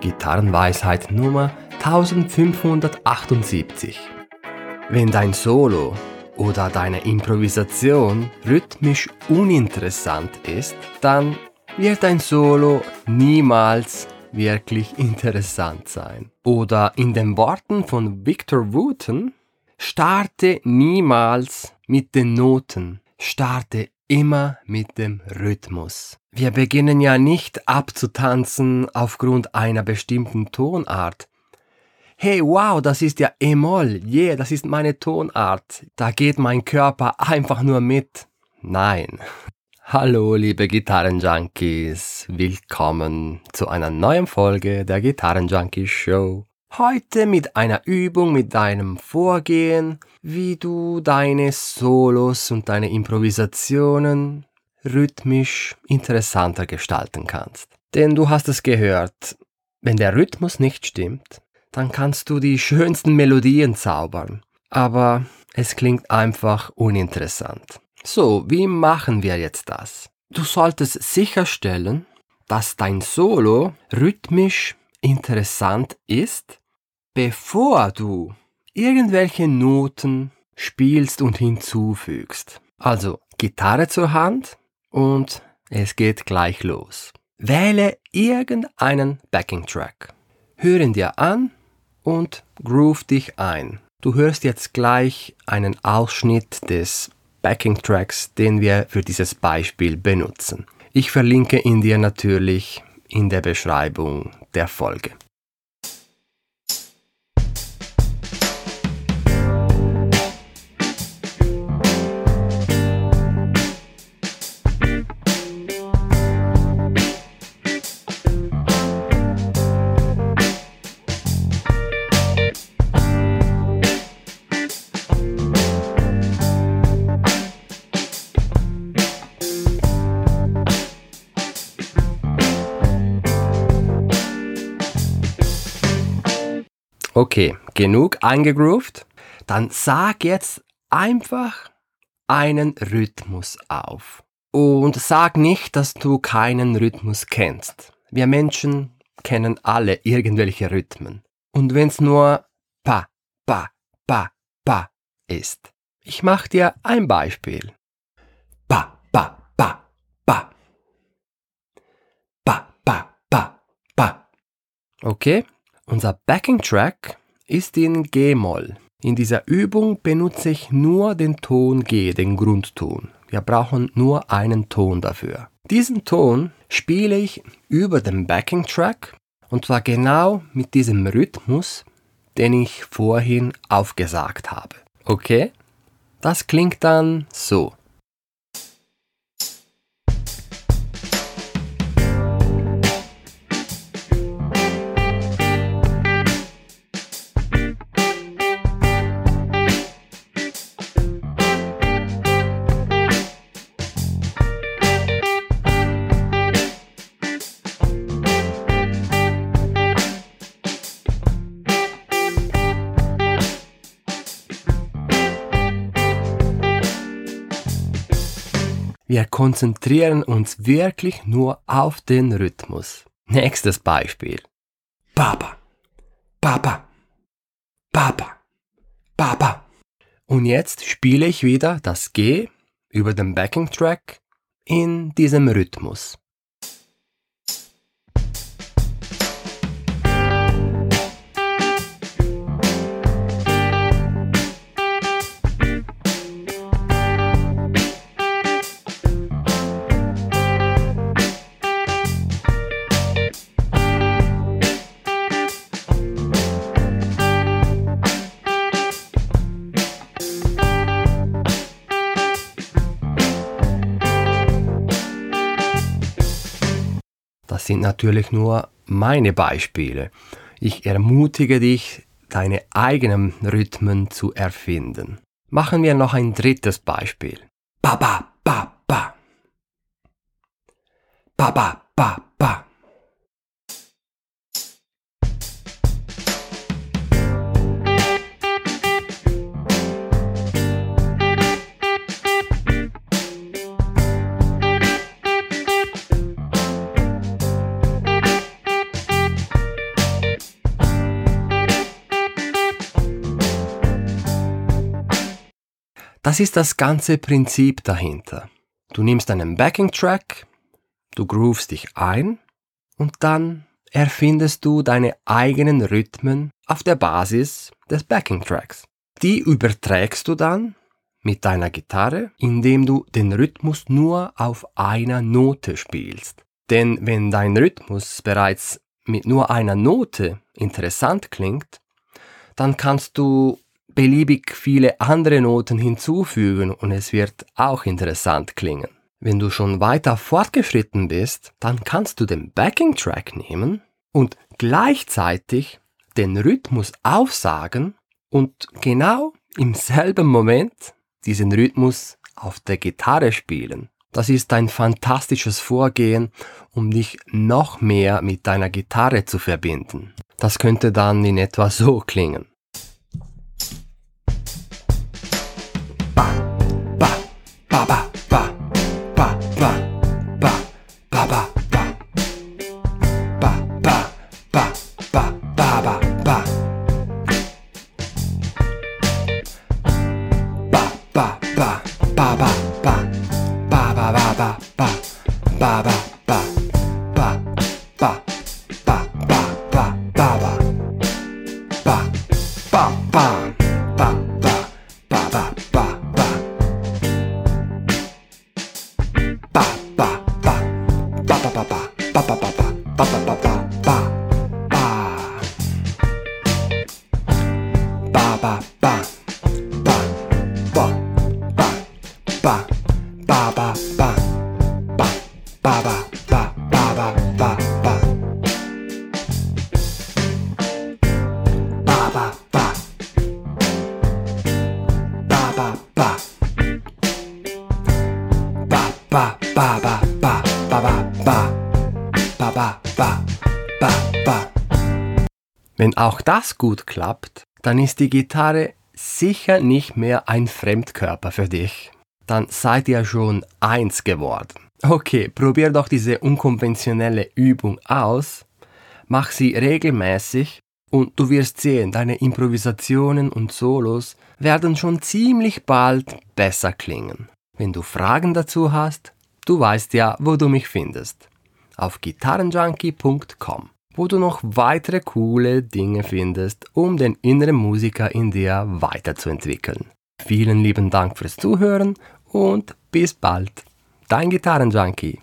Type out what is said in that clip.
Gitarrenweisheit Nummer 1578. Wenn dein Solo oder deine Improvisation rhythmisch uninteressant ist, dann wird dein Solo niemals wirklich interessant sein. Oder in den Worten von Victor Wooten, starte niemals mit den Noten, starte immer mit dem Rhythmus. Wir beginnen ja nicht abzutanzen aufgrund einer bestimmten Tonart. Hey, wow, das ist ja E-Moll, yeah, das ist meine Tonart. Da geht mein Körper einfach nur mit. Nein. Hallo, liebe Gitarrenjunkies. Willkommen zu einer neuen Folge der Gitarrenjunkies Show. Heute mit einer Übung mit deinem Vorgehen, wie du deine Solos und deine Improvisationen rhythmisch interessanter gestalten kannst. Denn du hast es gehört, wenn der Rhythmus nicht stimmt, dann kannst du die schönsten Melodien zaubern, aber es klingt einfach uninteressant. So, wie machen wir jetzt das? Du solltest sicherstellen, dass dein Solo rhythmisch interessant ist, bevor du irgendwelche Noten spielst und hinzufügst. Also Gitarre zur Hand und es geht gleich los. Wähle irgendeinen Backing Track. Hör ihn dir an und groove dich ein. Du hörst jetzt gleich einen Ausschnitt des Backing Tracks, den wir für dieses Beispiel benutzen. Ich verlinke ihn dir natürlich in der Beschreibung der Folge. Okay, genug eingegroovt. Dann sag jetzt einfach einen Rhythmus auf. Und sag nicht, dass du keinen Rhythmus kennst. Wir Menschen kennen alle irgendwelche Rhythmen. Und wenn's nur pa, pa, pa, pa ist. Ich mach dir ein Beispiel. Pa, pa, pa, pa. Pa, pa, pa, pa. Okay? Unser Backing Track ist in G-Moll. In dieser Übung benutze ich nur den Ton G, den Grundton. Wir brauchen nur einen Ton dafür. Diesen Ton spiele ich über den Backing Track und zwar genau mit diesem Rhythmus, den ich vorhin aufgesagt habe. Okay? Das klingt dann so. Wir konzentrieren uns wirklich nur auf den Rhythmus. Nächstes Beispiel. Papa, Papa, Papa, Papa. Und jetzt spiele ich wieder das G über den Backing Track in diesem Rhythmus. Das sind natürlich nur meine Beispiele. Ich ermutige dich, deine eigenen Rhythmen zu erfinden. Machen wir noch ein drittes Beispiel. Ba ba ba ba. Ba ba ba Das ist das ganze Prinzip dahinter. Du nimmst einen Backing-Track, du groovst dich ein und dann erfindest du deine eigenen Rhythmen auf der Basis des Backing-Tracks. Die überträgst du dann mit deiner Gitarre, indem du den Rhythmus nur auf einer Note spielst. Denn wenn dein Rhythmus bereits mit nur einer Note interessant klingt, dann kannst du beliebig viele andere Noten hinzufügen und es wird auch interessant klingen. Wenn du schon weiter fortgeschritten bist, dann kannst du den Backing-Track nehmen und gleichzeitig den Rhythmus aufsagen und genau im selben Moment diesen Rhythmus auf der Gitarre spielen. Das ist ein fantastisches Vorgehen, um dich noch mehr mit deiner Gitarre zu verbinden. Das könnte dann in etwa so klingen. pa pa pa pa pa pa pa pa pa ba ba ba ba ba ba ba ba ba ba ba ba ba ba ba ba Wenn auch das gut klappt, dann ist die Gitarre sicher nicht mehr ein Fremdkörper für dich. Dann seid ihr schon eins geworden. Okay, probier doch diese unkonventionelle Übung aus, mach sie regelmäßig und du wirst sehen, deine Improvisationen und Solos werden schon ziemlich bald besser klingen. Wenn du Fragen dazu hast, du weißt ja, wo du mich findest. Auf gitarrenjunkie.com, wo du noch weitere coole Dinge findest, um den inneren Musiker in dir weiterzuentwickeln. Vielen lieben Dank fürs Zuhören und bis bald. Dein Gitarrenjunkie.